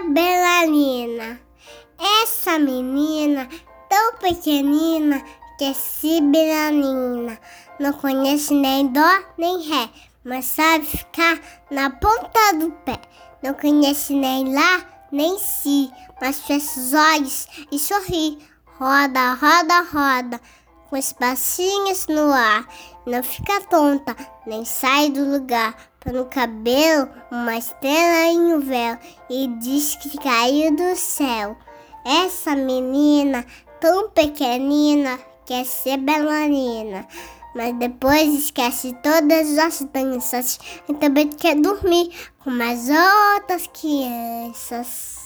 a. Essa menina tão pequenina que é sibiranina. Não conhece nem dó nem ré, mas sabe ficar na ponta do pé. Não conhece nem lá nem si, mas fecha os olhos e sorri. Roda, roda, roda com os passinhos no ar. Não fica tonta, nem sai do lugar. Põe no cabelo uma estrela em um véu e diz que caiu do céu. Essa menina tão pequenina quer ser bailarina. Mas depois esquece todas as danças e também quer dormir com as outras crianças.